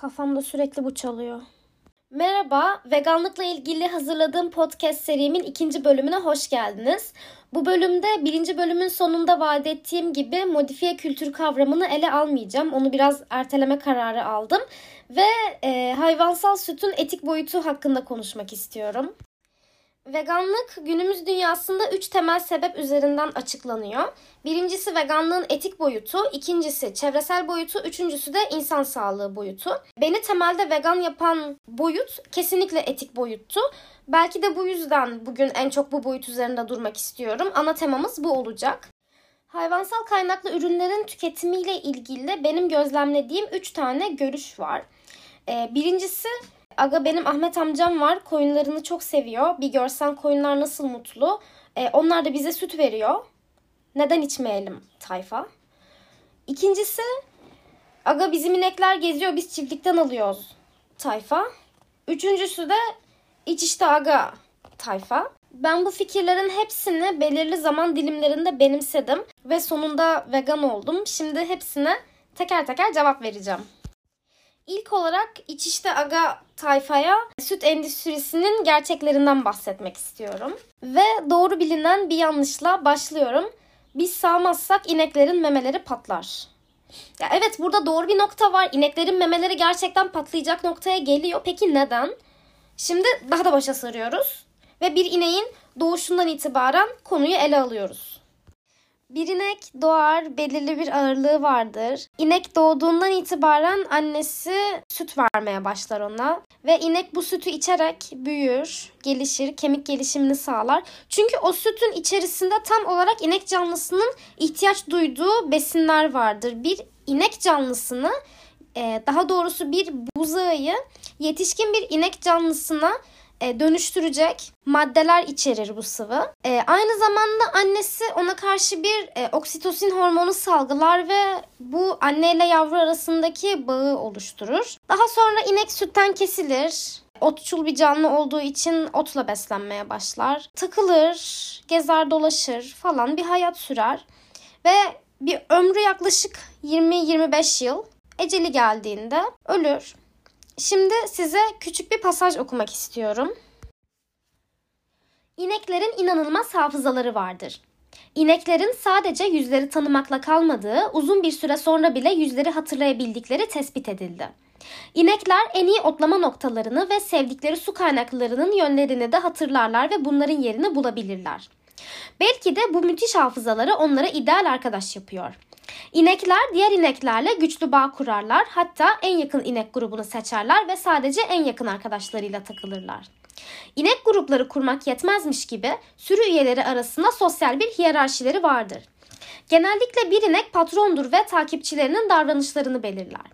Kafamda sürekli bu çalıyor. Merhaba, veganlıkla ilgili hazırladığım podcast serimin ikinci bölümüne hoş geldiniz. Bu bölümde birinci bölümün sonunda vaat ettiğim gibi modifiye kültür kavramını ele almayacağım. Onu biraz erteleme kararı aldım. Ve e, hayvansal sütün etik boyutu hakkında konuşmak istiyorum. Veganlık günümüz dünyasında üç temel sebep üzerinden açıklanıyor. Birincisi veganlığın etik boyutu, ikincisi çevresel boyutu, üçüncüsü de insan sağlığı boyutu. Beni temelde vegan yapan boyut kesinlikle etik boyuttu. Belki de bu yüzden bugün en çok bu boyut üzerinde durmak istiyorum. Ana temamız bu olacak. Hayvansal kaynaklı ürünlerin tüketimiyle ilgili benim gözlemlediğim üç tane görüş var. Ee, birincisi Aga benim Ahmet amcam var. Koyunlarını çok seviyor. Bir görsen koyunlar nasıl mutlu. Ee, onlar da bize süt veriyor. Neden içmeyelim tayfa? İkincisi aga bizim inekler geziyor biz çiftlikten alıyoruz tayfa. Üçüncüsü de iç işte aga tayfa. Ben bu fikirlerin hepsini belirli zaman dilimlerinde benimsedim ve sonunda vegan oldum. Şimdi hepsine teker teker cevap vereceğim. İlk olarak İçişte Aga tayfaya süt endüstrisinin gerçeklerinden bahsetmek istiyorum. Ve doğru bilinen bir yanlışla başlıyorum. Biz sağmazsak ineklerin memeleri patlar. Ya evet burada doğru bir nokta var. İneklerin memeleri gerçekten patlayacak noktaya geliyor. Peki neden? Şimdi daha da başa sarıyoruz. Ve bir ineğin doğuşundan itibaren konuyu ele alıyoruz. Bir inek doğar, belirli bir ağırlığı vardır. İnek doğduğundan itibaren annesi süt vermeye başlar ona. Ve inek bu sütü içerek büyür, gelişir, kemik gelişimini sağlar. Çünkü o sütün içerisinde tam olarak inek canlısının ihtiyaç duyduğu besinler vardır. Bir inek canlısını, e, daha doğrusu bir buzağıyı yetişkin bir inek canlısına e, dönüştürecek maddeler içerir bu sıvı. E, aynı zamanda annesi ona karşı bir e, oksitosin hormonu salgılar ve bu anne ile yavru arasındaki bağı oluşturur. Daha sonra inek sütten kesilir. Otçul bir canlı olduğu için otla beslenmeye başlar. Takılır, gezer dolaşır falan bir hayat sürer. Ve bir ömrü yaklaşık 20-25 yıl eceli geldiğinde ölür. Şimdi size küçük bir pasaj okumak istiyorum. İneklerin inanılmaz hafızaları vardır. İneklerin sadece yüzleri tanımakla kalmadığı, uzun bir süre sonra bile yüzleri hatırlayabildikleri tespit edildi. İnekler en iyi otlama noktalarını ve sevdikleri su kaynaklarının yönlerini de hatırlarlar ve bunların yerini bulabilirler. Belki de bu müthiş hafızaları onlara ideal arkadaş yapıyor. İnekler diğer ineklerle güçlü bağ kurarlar. Hatta en yakın inek grubunu seçerler ve sadece en yakın arkadaşlarıyla takılırlar. İnek grupları kurmak yetmezmiş gibi sürü üyeleri arasında sosyal bir hiyerarşileri vardır. Genellikle bir inek patrondur ve takipçilerinin davranışlarını belirler.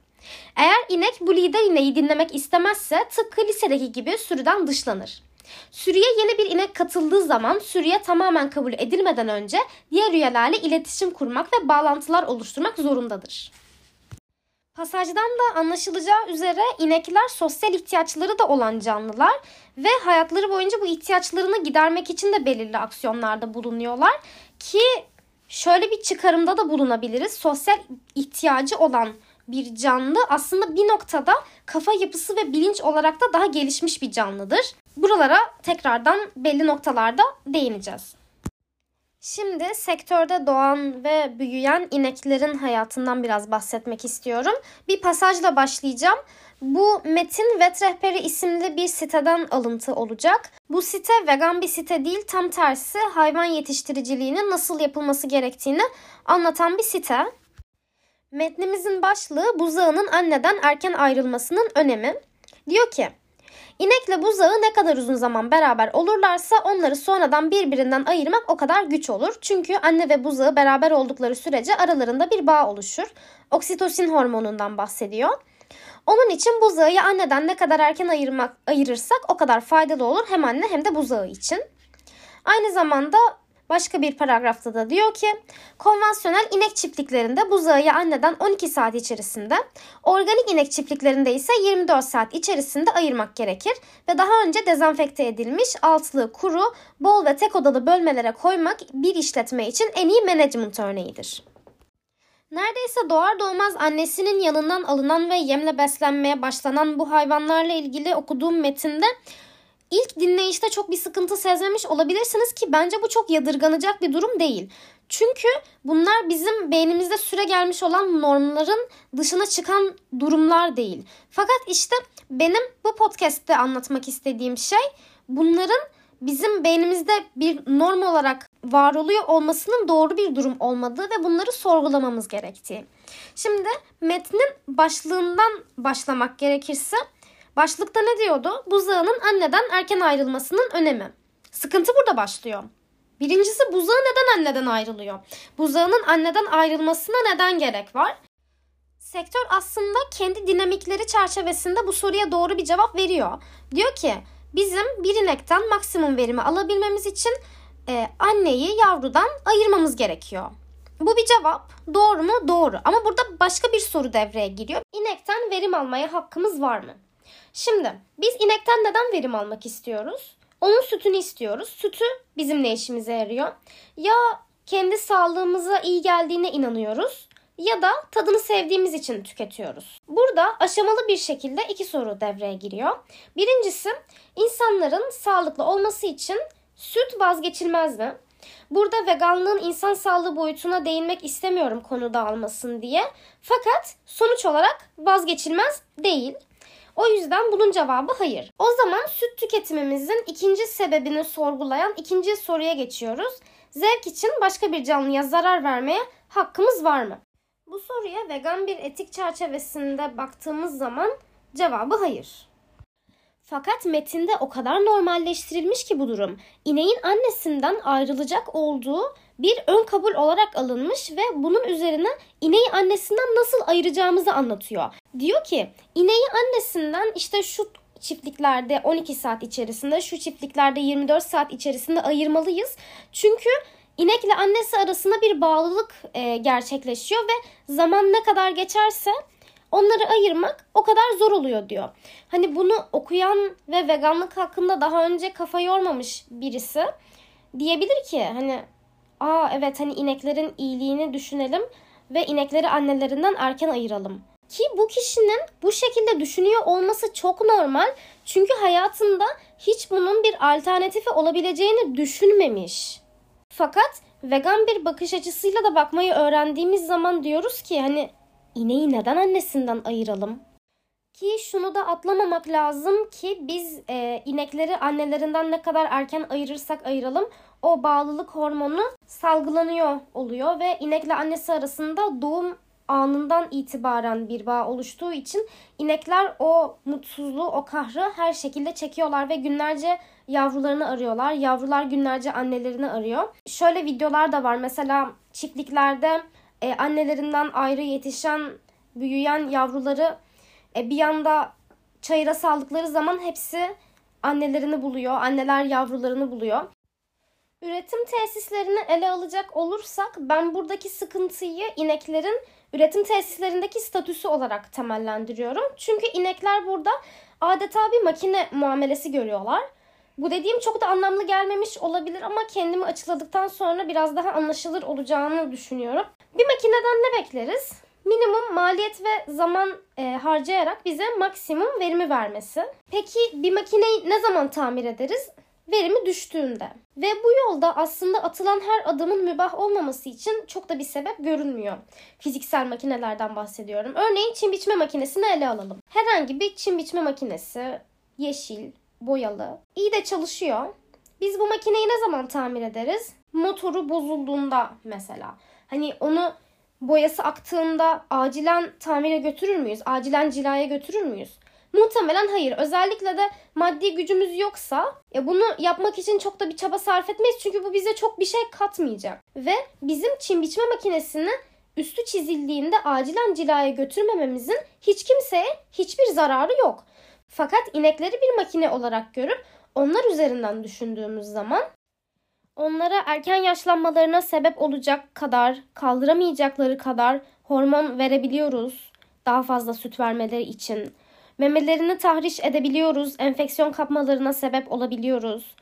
Eğer inek bu lider ineği dinlemek istemezse tıpkı lisedeki gibi sürüden dışlanır. Sürüye yeni bir inek katıldığı zaman sürüye tamamen kabul edilmeden önce diğer üyelerle iletişim kurmak ve bağlantılar oluşturmak zorundadır. Pasajdan da anlaşılacağı üzere inekler sosyal ihtiyaçları da olan canlılar ve hayatları boyunca bu ihtiyaçlarını gidermek için de belirli aksiyonlarda bulunuyorlar ki şöyle bir çıkarımda da bulunabiliriz. Sosyal ihtiyacı olan bir canlı aslında bir noktada kafa yapısı ve bilinç olarak da daha gelişmiş bir canlıdır. Buralara tekrardan belli noktalarda değineceğiz. Şimdi sektörde doğan ve büyüyen ineklerin hayatından biraz bahsetmek istiyorum. Bir pasajla başlayacağım. Bu Metin Vet Rehberi isimli bir siteden alıntı olacak. Bu site vegan bir site değil tam tersi hayvan yetiştiriciliğinin nasıl yapılması gerektiğini anlatan bir site. Metnimizin başlığı buzağının anneden erken ayrılmasının önemi. Diyor ki İnekle buzağı ne kadar uzun zaman beraber olurlarsa onları sonradan birbirinden ayırmak o kadar güç olur. Çünkü anne ve buzağı beraber oldukları sürece aralarında bir bağ oluşur. Oksitosin hormonundan bahsediyor. Onun için buzağı anneden ne kadar erken ayırmak, ayırırsak o kadar faydalı olur hem anne hem de buzağı için. Aynı zamanda Başka bir paragrafta da diyor ki konvansiyonel inek çiftliklerinde buzağı anneden 12 saat içerisinde, organik inek çiftliklerinde ise 24 saat içerisinde ayırmak gerekir ve daha önce dezenfekte edilmiş altlı, kuru, bol ve tek odalı bölmelere koymak bir işletme için en iyi management örneğidir. Neredeyse doğar doğmaz annesinin yanından alınan ve yemle beslenmeye başlanan bu hayvanlarla ilgili okuduğum metinde ilk dinleyişte çok bir sıkıntı sezmemiş olabilirsiniz ki bence bu çok yadırganacak bir durum değil. Çünkü bunlar bizim beynimizde süre gelmiş olan normların dışına çıkan durumlar değil. Fakat işte benim bu podcast'te anlatmak istediğim şey bunların bizim beynimizde bir norm olarak var oluyor olmasının doğru bir durum olmadığı ve bunları sorgulamamız gerektiği. Şimdi metnin başlığından başlamak gerekirse başlıkta ne diyordu? Buzağının anneden erken ayrılmasının önemi. Sıkıntı burada başlıyor. Birincisi buzağı neden anneden ayrılıyor? Buzağının anneden ayrılmasına neden gerek var? Sektör aslında kendi dinamikleri çerçevesinde bu soruya doğru bir cevap veriyor. Diyor ki bizim bir inekten maksimum verimi alabilmemiz için e, anneyi yavrudan ayırmamız gerekiyor. Bu bir cevap. Doğru mu? Doğru. Ama burada başka bir soru devreye giriyor. İnekten verim almaya hakkımız var mı? Şimdi biz inekten neden verim almak istiyoruz? Onun sütünü istiyoruz. Sütü bizim ne işimize yarıyor? Ya kendi sağlığımıza iyi geldiğine inanıyoruz ya da tadını sevdiğimiz için tüketiyoruz. Burada aşamalı bir şekilde iki soru devreye giriyor. Birincisi insanların sağlıklı olması için süt vazgeçilmez mi? Burada veganlığın insan sağlığı boyutuna değinmek istemiyorum konuda almasın diye. Fakat sonuç olarak vazgeçilmez değil. O yüzden bunun cevabı hayır. O zaman süt tüketimimizin ikinci sebebini sorgulayan ikinci soruya geçiyoruz. Zevk için başka bir canlıya zarar vermeye hakkımız var mı? Bu soruya vegan bir etik çerçevesinde baktığımız zaman cevabı hayır. Fakat metinde o kadar normalleştirilmiş ki bu durum. İneğin annesinden ayrılacak olduğu bir ön kabul olarak alınmış ve bunun üzerine ineği annesinden nasıl ayıracağımızı anlatıyor. Diyor ki ineği annesinden işte şu çiftliklerde 12 saat içerisinde, şu çiftliklerde 24 saat içerisinde ayırmalıyız. Çünkü inekle annesi arasında bir bağlılık e, gerçekleşiyor ve zaman ne kadar geçerse onları ayırmak o kadar zor oluyor diyor. Hani bunu okuyan ve veganlık hakkında daha önce kafa yormamış birisi diyebilir ki hani aa evet hani ineklerin iyiliğini düşünelim ve inekleri annelerinden erken ayıralım. Ki bu kişinin bu şekilde düşünüyor olması çok normal. Çünkü hayatında hiç bunun bir alternatifi olabileceğini düşünmemiş. Fakat vegan bir bakış açısıyla da bakmayı öğrendiğimiz zaman diyoruz ki hani ineği neden annesinden ayıralım? Ki şunu da atlamamak lazım ki biz e, inekleri annelerinden ne kadar erken ayırırsak ayıralım o bağlılık hormonu salgılanıyor oluyor ve inekle annesi arasında doğum anından itibaren bir bağ oluştuğu için inekler o mutsuzluğu, o kahrı her şekilde çekiyorlar ve günlerce yavrularını arıyorlar. Yavrular günlerce annelerini arıyor. Şöyle videolar da var. Mesela çiftliklerde e, annelerinden ayrı yetişen, büyüyen yavruları e, bir yanda çayıra saldıkları zaman hepsi annelerini buluyor. Anneler yavrularını buluyor. Üretim tesislerini ele alacak olursak ben buradaki sıkıntıyı ineklerin üretim tesislerindeki statüsü olarak temellendiriyorum. Çünkü inekler burada adeta bir makine muamelesi görüyorlar. Bu dediğim çok da anlamlı gelmemiş olabilir ama kendimi açıkladıktan sonra biraz daha anlaşılır olacağını düşünüyorum. Bir makineden ne bekleriz? Minimum maliyet ve zaman e, harcayarak bize maksimum verimi vermesi. Peki bir makineyi ne zaman tamir ederiz? Verimi düştüğünde. Ve bu yolda aslında atılan her adımın mübah olmaması için çok da bir sebep görünmüyor. Fiziksel makinelerden bahsediyorum. Örneğin çim biçme makinesini ele alalım. Herhangi bir çim biçme makinesi, yeşil, boyalı, iyi de çalışıyor. Biz bu makineyi ne zaman tamir ederiz? Motoru bozulduğunda mesela. Hani onu boyası aktığında acilen tamire götürür müyüz? Acilen cilaya götürür müyüz? Muhtemelen hayır. Özellikle de maddi gücümüz yoksa ya bunu yapmak için çok da bir çaba sarf etmeyiz. Çünkü bu bize çok bir şey katmayacak. Ve bizim çim biçme makinesini üstü çizildiğinde acilen cilaya götürmememizin hiç kimseye hiçbir zararı yok. Fakat inekleri bir makine olarak görüp onlar üzerinden düşündüğümüz zaman onlara erken yaşlanmalarına sebep olacak kadar, kaldıramayacakları kadar hormon verebiliyoruz. Daha fazla süt vermeleri için Memelerini tahriş edebiliyoruz, enfeksiyon kapmalarına sebep olabiliyoruz.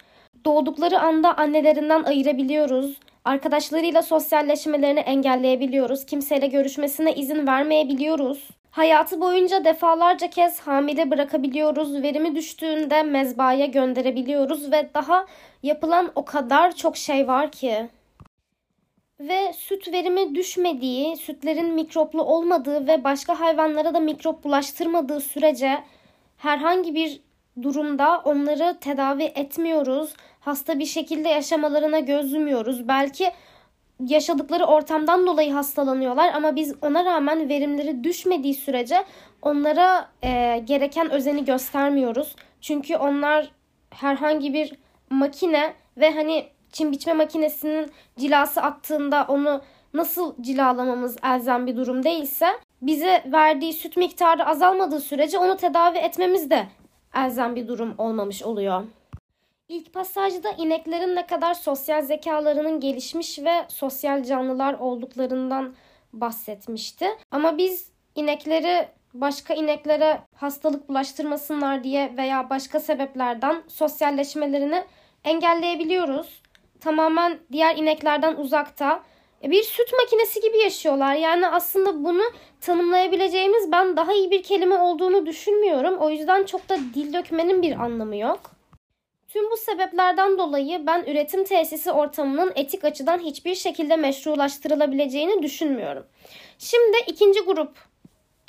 Doğdukları anda annelerinden ayırabiliyoruz. Arkadaşlarıyla sosyalleşmelerini engelleyebiliyoruz. Kimseyle görüşmesine izin vermeyebiliyoruz. Hayatı boyunca defalarca kez hamile bırakabiliyoruz. Verimi düştüğünde mezbaya gönderebiliyoruz ve daha yapılan o kadar çok şey var ki. Ve süt verimi düşmediği, sütlerin mikroplu olmadığı ve başka hayvanlara da mikrop bulaştırmadığı sürece herhangi bir durumda onları tedavi etmiyoruz. Hasta bir şekilde yaşamalarına göz yumuyoruz. Belki yaşadıkları ortamdan dolayı hastalanıyorlar ama biz ona rağmen verimleri düşmediği sürece onlara e, gereken özeni göstermiyoruz. Çünkü onlar herhangi bir makine ve hani çim biçme makinesinin cilası attığında onu nasıl cilalamamız elzem bir durum değilse bize verdiği süt miktarı azalmadığı sürece onu tedavi etmemiz de elzem bir durum olmamış oluyor. İlk pasajda ineklerin ne kadar sosyal zekalarının gelişmiş ve sosyal canlılar olduklarından bahsetmişti. Ama biz inekleri başka ineklere hastalık bulaştırmasınlar diye veya başka sebeplerden sosyalleşmelerini engelleyebiliyoruz. Tamamen diğer ineklerden uzakta e, bir süt makinesi gibi yaşıyorlar. Yani aslında bunu tanımlayabileceğimiz ben daha iyi bir kelime olduğunu düşünmüyorum. O yüzden çok da dil dökmenin bir anlamı yok. Tüm bu sebeplerden dolayı ben üretim tesisi ortamının etik açıdan hiçbir şekilde meşrulaştırılabileceğini düşünmüyorum. Şimdi ikinci grup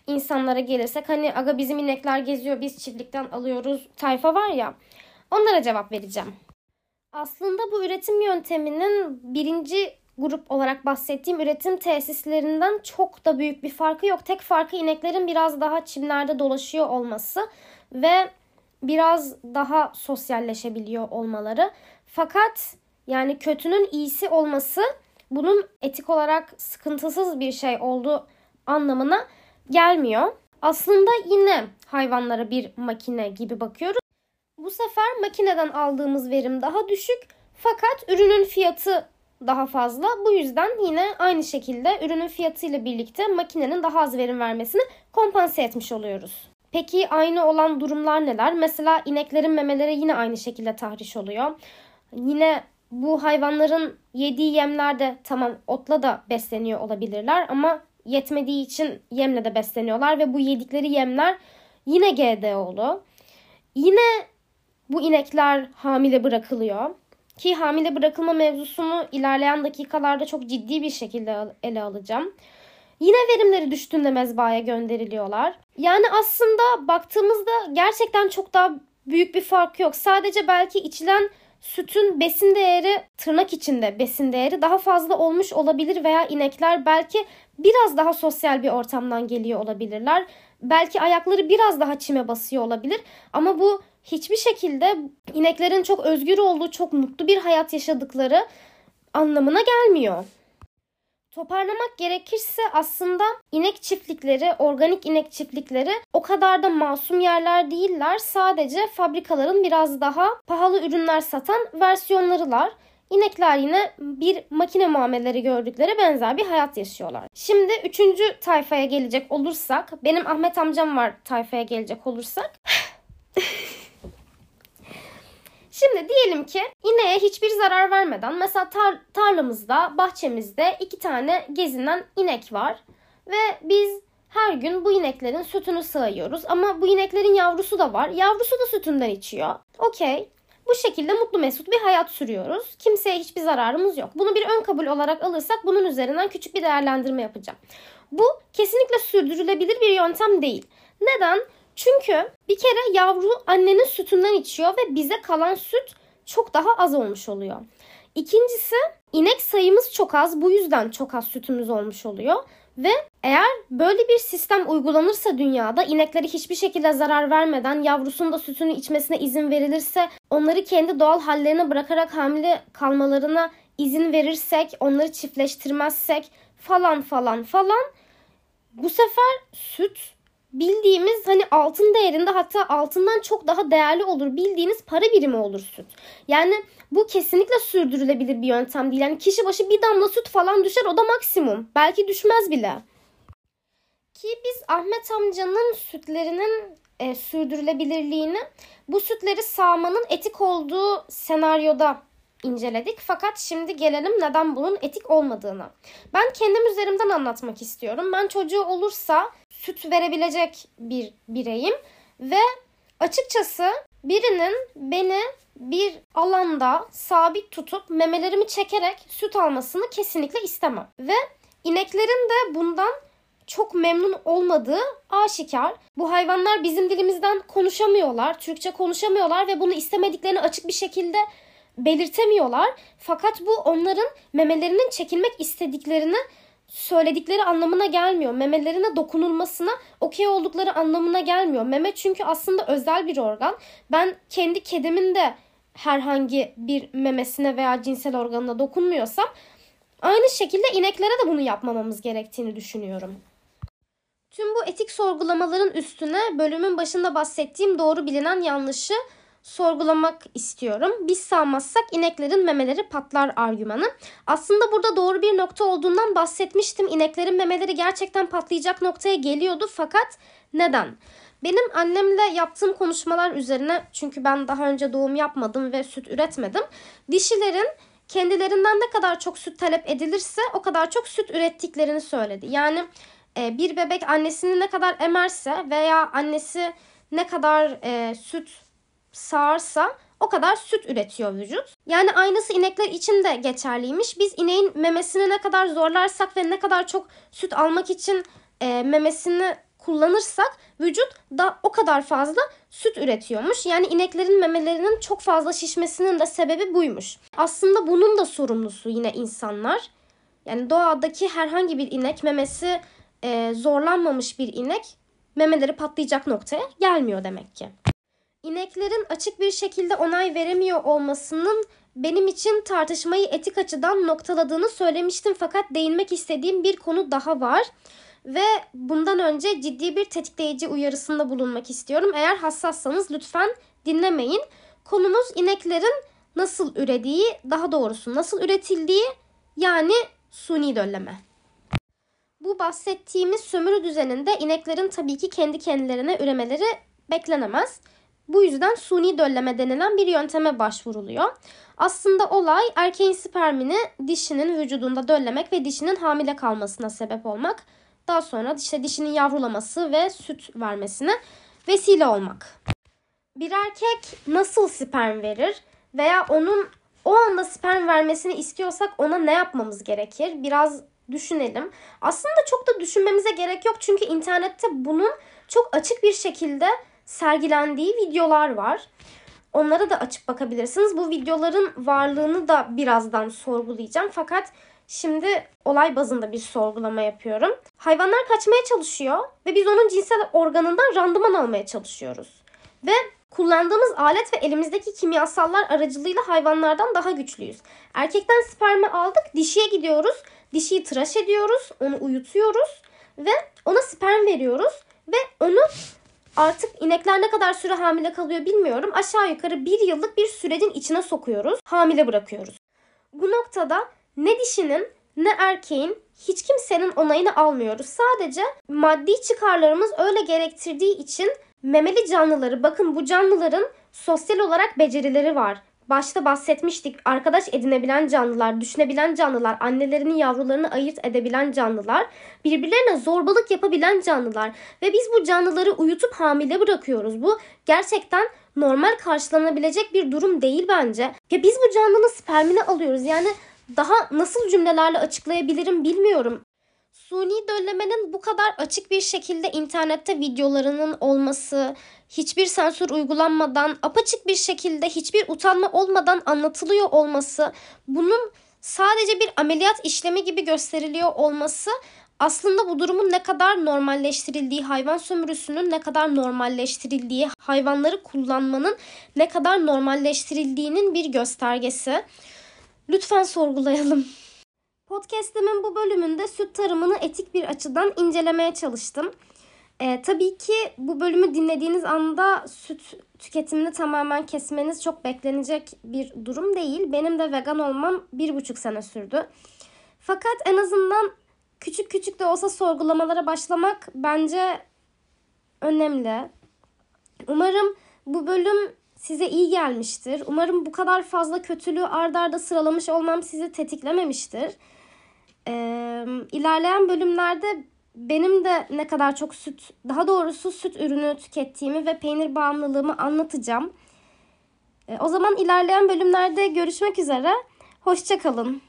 insanlara gelirsek hani aga bizim inekler geziyor biz çiftlikten alıyoruz tayfa var ya onlara cevap vereceğim. Aslında bu üretim yönteminin birinci grup olarak bahsettiğim üretim tesislerinden çok da büyük bir farkı yok. Tek farkı ineklerin biraz daha çimlerde dolaşıyor olması ve biraz daha sosyalleşebiliyor olmaları. Fakat yani kötünün iyisi olması bunun etik olarak sıkıntısız bir şey olduğu anlamına gelmiyor. Aslında yine hayvanlara bir makine gibi bakıyoruz. Bu sefer makineden aldığımız verim daha düşük fakat ürünün fiyatı daha fazla. Bu yüzden yine aynı şekilde ürünün fiyatı ile birlikte makinenin daha az verim vermesini kompanse etmiş oluyoruz. Peki aynı olan durumlar neler? Mesela ineklerin memeleri yine aynı şekilde tahriş oluyor. Yine bu hayvanların yediği yemlerde tamam otla da besleniyor olabilirler ama yetmediği için yemle de besleniyorlar ve bu yedikleri yemler yine GDO'lu. Yine bu inekler hamile bırakılıyor. Ki hamile bırakılma mevzusunu ilerleyen dakikalarda çok ciddi bir şekilde ele alacağım. Yine verimleri düştüğünde mezbaya gönderiliyorlar. Yani aslında baktığımızda gerçekten çok daha büyük bir fark yok. Sadece belki içilen sütün besin değeri tırnak içinde besin değeri daha fazla olmuş olabilir veya inekler belki biraz daha sosyal bir ortamdan geliyor olabilirler. Belki ayakları biraz daha çime basıyor olabilir ama bu hiçbir şekilde ineklerin çok özgür olduğu, çok mutlu bir hayat yaşadıkları anlamına gelmiyor. Toparlamak gerekirse aslında inek çiftlikleri, organik inek çiftlikleri o kadar da masum yerler değiller. Sadece fabrikaların biraz daha pahalı ürünler satan versiyonlarılar. İnekler yine bir makine muamelleri gördükleri benzer bir hayat yaşıyorlar. Şimdi üçüncü tayfaya gelecek olursak, benim Ahmet amcam var tayfaya gelecek olursak. Şimdi diyelim ki ineğe hiçbir zarar vermeden mesela tar- tarlamızda, bahçemizde iki tane gezinen inek var ve biz her gün bu ineklerin sütünü sağıyoruz ama bu ineklerin yavrusu da var. Yavrusu da sütünden içiyor. Okey. Bu şekilde mutlu mesut bir hayat sürüyoruz. Kimseye hiçbir zararımız yok. Bunu bir ön kabul olarak alırsak bunun üzerinden küçük bir değerlendirme yapacağım. Bu kesinlikle sürdürülebilir bir yöntem değil. Neden? Çünkü bir kere yavru annenin sütünden içiyor ve bize kalan süt çok daha az olmuş oluyor. İkincisi inek sayımız çok az bu yüzden çok az sütümüz olmuş oluyor. Ve eğer böyle bir sistem uygulanırsa dünyada inekleri hiçbir şekilde zarar vermeden yavrusunun da sütünü içmesine izin verilirse onları kendi doğal hallerine bırakarak hamile kalmalarına izin verirsek onları çiftleştirmezsek falan falan falan bu sefer süt bildiğimiz hani altın değerinde hatta altından çok daha değerli olur bildiğiniz para birimi olur süt. Yani bu kesinlikle sürdürülebilir bir yöntem değil. Yani kişi başı bir damla süt falan düşer o da maksimum. Belki düşmez bile. Ki biz Ahmet amcanın sütlerinin e, sürdürülebilirliğini bu sütleri sağmanın etik olduğu senaryoda inceledik. Fakat şimdi gelelim neden bunun etik olmadığına. Ben kendim üzerimden anlatmak istiyorum. Ben çocuğu olursa süt verebilecek bir bireyim ve açıkçası birinin beni bir alanda sabit tutup memelerimi çekerek süt almasını kesinlikle istemem. Ve ineklerin de bundan çok memnun olmadığı aşikar. Bu hayvanlar bizim dilimizden konuşamıyorlar, Türkçe konuşamıyorlar ve bunu istemediklerini açık bir şekilde belirtemiyorlar. Fakat bu onların memelerinin çekilmek istediklerini söyledikleri anlamına gelmiyor. Memelerine dokunulmasına okey oldukları anlamına gelmiyor. Meme çünkü aslında özel bir organ. Ben kendi kedimin de herhangi bir memesine veya cinsel organına dokunmuyorsam aynı şekilde ineklere de bunu yapmamamız gerektiğini düşünüyorum. Tüm bu etik sorgulamaların üstüne bölümün başında bahsettiğim doğru bilinen yanlışı sorgulamak istiyorum. Biz sağmazsak ineklerin memeleri patlar argümanı. Aslında burada doğru bir nokta olduğundan bahsetmiştim. İneklerin memeleri gerçekten patlayacak noktaya geliyordu fakat neden? Benim annemle yaptığım konuşmalar üzerine çünkü ben daha önce doğum yapmadım ve süt üretmedim. Dişilerin kendilerinden ne kadar çok süt talep edilirse o kadar çok süt ürettiklerini söyledi. Yani e, bir bebek annesini ne kadar emerse veya annesi ne kadar e, süt sağarsa o kadar süt üretiyor vücut. Yani aynısı inekler için de geçerliymiş. Biz ineğin memesini ne kadar zorlarsak ve ne kadar çok süt almak için e, memesini kullanırsak vücut da o kadar fazla süt üretiyormuş. Yani ineklerin memelerinin çok fazla şişmesinin de sebebi buymuş. Aslında bunun da sorumlusu yine insanlar. Yani doğadaki herhangi bir inek memesi e, zorlanmamış bir inek memeleri patlayacak noktaya gelmiyor demek ki. İneklerin açık bir şekilde onay veremiyor olmasının benim için tartışmayı etik açıdan noktaladığını söylemiştim fakat değinmek istediğim bir konu daha var. Ve bundan önce ciddi bir tetikleyici uyarısında bulunmak istiyorum. Eğer hassassanız lütfen dinlemeyin. Konumuz ineklerin nasıl ürediği, daha doğrusu nasıl üretildiği yani suni dölleme. Bu bahsettiğimiz sömürü düzeninde ineklerin tabii ki kendi kendilerine üremeleri beklenemez. Bu yüzden suni dölleme denilen bir yönteme başvuruluyor. Aslında olay erkeğin spermini dişinin vücudunda döllemek ve dişinin hamile kalmasına sebep olmak. Daha sonra işte dişinin yavrulaması ve süt vermesine vesile olmak. Bir erkek nasıl sperm verir veya onun o anda sperm vermesini istiyorsak ona ne yapmamız gerekir? Biraz düşünelim. Aslında çok da düşünmemize gerek yok çünkü internette bunun çok açık bir şekilde sergilendiği videolar var. Onlara da açıp bakabilirsiniz. Bu videoların varlığını da birazdan sorgulayacağım. Fakat şimdi olay bazında bir sorgulama yapıyorum. Hayvanlar kaçmaya çalışıyor ve biz onun cinsel organından randıman almaya çalışıyoruz. Ve kullandığımız alet ve elimizdeki kimyasallar aracılığıyla hayvanlardan daha güçlüyüz. Erkekten spermi aldık, dişiye gidiyoruz. Dişiyi tıraş ediyoruz, onu uyutuyoruz ve ona sperm veriyoruz ve onu Artık inekler ne kadar süre hamile kalıyor bilmiyorum. Aşağı yukarı bir yıllık bir sürecin içine sokuyoruz. Hamile bırakıyoruz. Bu noktada ne dişinin ne erkeğin hiç kimsenin onayını almıyoruz. Sadece maddi çıkarlarımız öyle gerektirdiği için memeli canlıları bakın bu canlıların sosyal olarak becerileri var başta bahsetmiştik. Arkadaş edinebilen canlılar, düşünebilen canlılar, annelerinin yavrularını ayırt edebilen canlılar, birbirlerine zorbalık yapabilen canlılar ve biz bu canlıları uyutup hamile bırakıyoruz. Bu gerçekten normal karşılanabilecek bir durum değil bence. Ya biz bu canlının spermini alıyoruz. Yani daha nasıl cümlelerle açıklayabilirim bilmiyorum. Suni döllemenin bu kadar açık bir şekilde internette videolarının olması, hiçbir sensör uygulanmadan, apaçık bir şekilde hiçbir utanma olmadan anlatılıyor olması, bunun sadece bir ameliyat işlemi gibi gösteriliyor olması aslında bu durumun ne kadar normalleştirildiği, hayvan sömürüsünün ne kadar normalleştirildiği, hayvanları kullanmanın ne kadar normalleştirildiğinin bir göstergesi. Lütfen sorgulayalım. Podcast'imin bu bölümünde süt tarımını etik bir açıdan incelemeye çalıştım. E, tabii ki bu bölümü dinlediğiniz anda süt tüketimini tamamen kesmeniz çok beklenecek bir durum değil. Benim de vegan olmam bir buçuk sene sürdü. Fakat en azından küçük küçük de olsa sorgulamalara başlamak bence önemli. Umarım bu bölüm size iyi gelmiştir. Umarım bu kadar fazla kötülüğü ard arda sıralamış olmam sizi tetiklememiştir. Ee, ilerleyen bölümlerde benim de ne kadar çok süt, daha doğrusu süt ürünü tükettiğimi ve peynir bağımlılığımı anlatacağım. Ee, o zaman ilerleyen bölümlerde görüşmek üzere. Hoşçakalın.